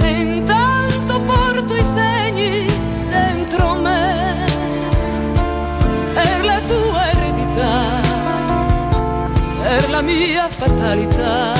E intanto porto i segni dentro me, per la tua eredità, per la mia fatalità.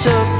just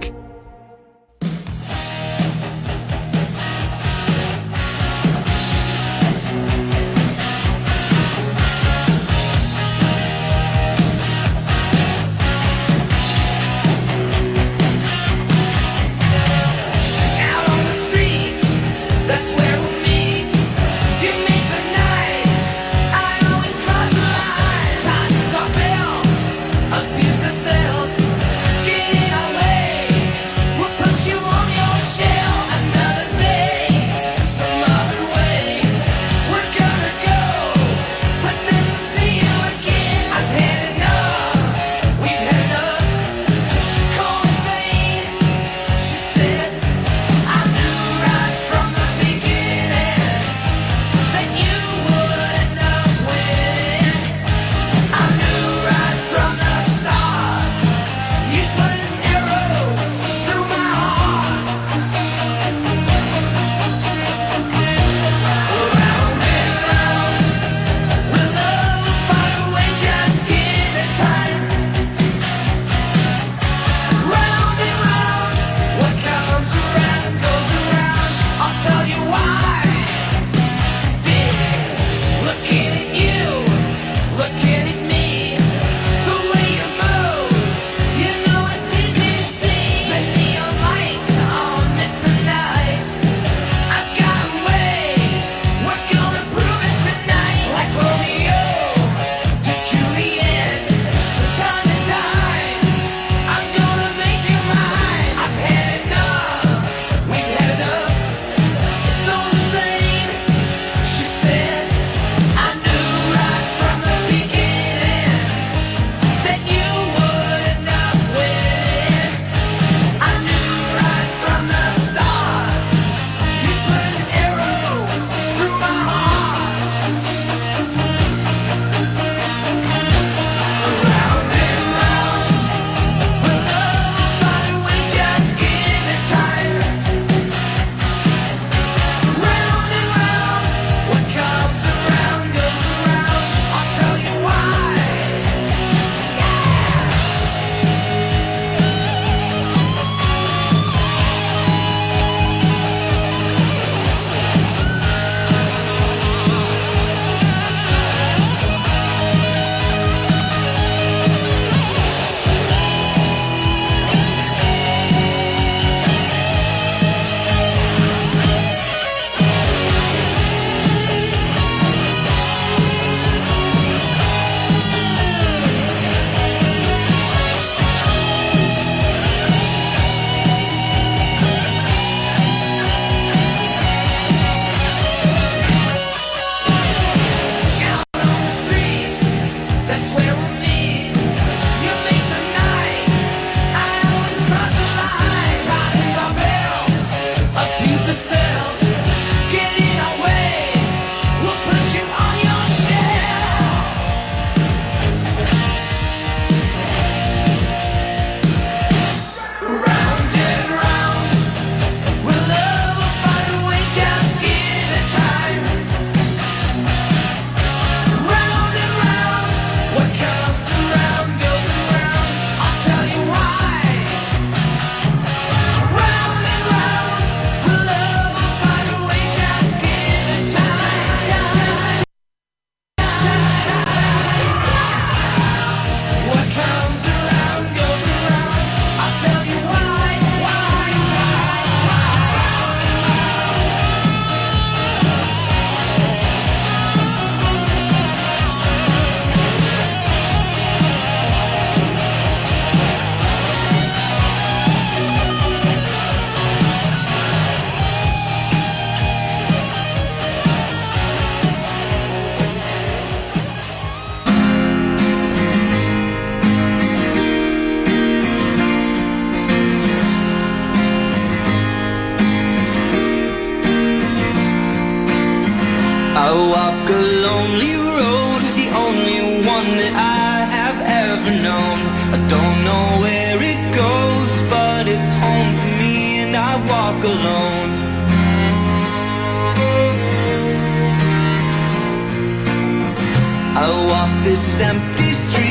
this empty street.